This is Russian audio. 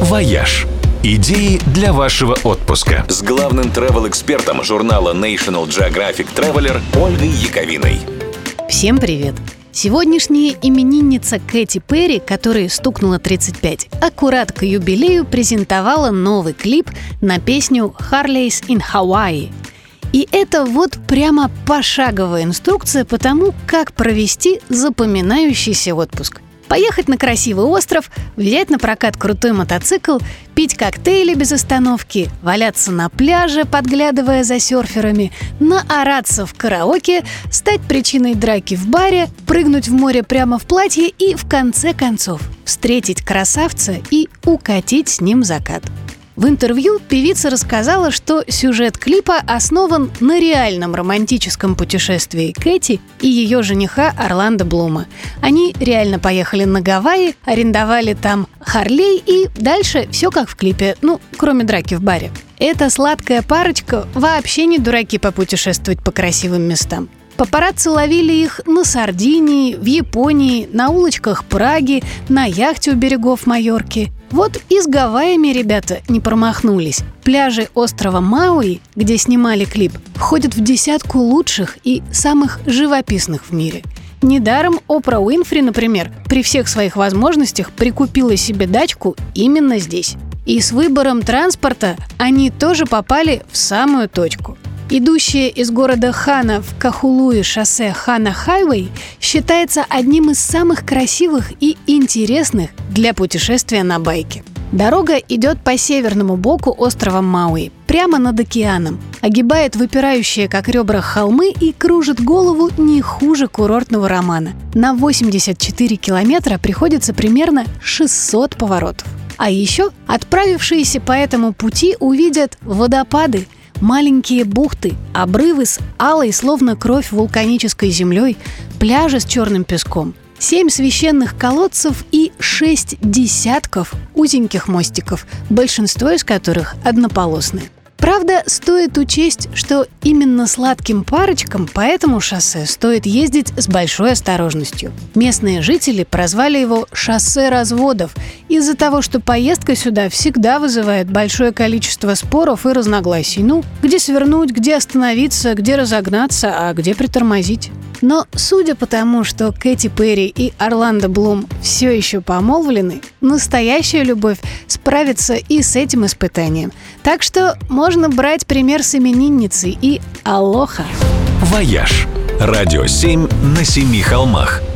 «Вояж». Идеи для вашего отпуска. С главным travel-экспертом журнала National Geographic Traveler Ольгой Яковиной. Всем привет! Сегодняшняя именинница Кэти Перри, которой стукнуло 35, аккурат к юбилею презентовала новый клип на песню «Harley's in Hawaii». И это вот прямо пошаговая инструкция по тому, как провести запоминающийся отпуск – Поехать на красивый остров, взять на прокат крутой мотоцикл, пить коктейли без остановки, валяться на пляже, подглядывая за серферами, наораться в караоке, стать причиной драки в баре, прыгнуть в море прямо в платье и, в конце концов, встретить красавца и укатить с ним закат – в интервью певица рассказала, что сюжет клипа основан на реальном романтическом путешествии Кэти и ее жениха Орландо Блума. Они реально поехали на Гавайи, арендовали там Харлей и дальше все как в клипе, ну, кроме драки в баре. Эта сладкая парочка вообще не дураки попутешествовать по красивым местам. Папарацци ловили их на Сардинии, в Японии, на улочках Праги, на яхте у берегов Майорки. Вот и с Гавайями ребята не промахнулись. Пляжи острова Мауи, где снимали клип, входят в десятку лучших и самых живописных в мире. Недаром Опра Уинфри, например, при всех своих возможностях прикупила себе дачку именно здесь. И с выбором транспорта они тоже попали в самую точку. Идущее из города Хана в Кахулуи шоссе Хана Хайвей считается одним из самых красивых и интересных для путешествия на байке. Дорога идет по северному боку острова Мауи, прямо над океаном, огибает выпирающие как ребра холмы и кружит голову не хуже курортного романа. На 84 километра приходится примерно 600 поворотов. А еще отправившиеся по этому пути увидят водопады – Маленькие бухты, обрывы с алой, словно кровь вулканической землей, пляжи с черным песком, семь священных колодцев и шесть десятков узеньких мостиков, большинство из которых однополосные. Правда, стоит учесть, что именно сладким парочкам по этому шоссе стоит ездить с большой осторожностью. Местные жители прозвали его «шоссе разводов» из-за того, что поездка сюда всегда вызывает большое количество споров и разногласий. Ну, где свернуть, где остановиться, где разогнаться, а где притормозить. Но судя по тому, что Кэти Перри и Орландо Блум все еще помолвлены, настоящая любовь справится и с этим испытанием. Так что можно брать пример с именинницей. И алоха. «Вояж» – радио 7 на семи холмах –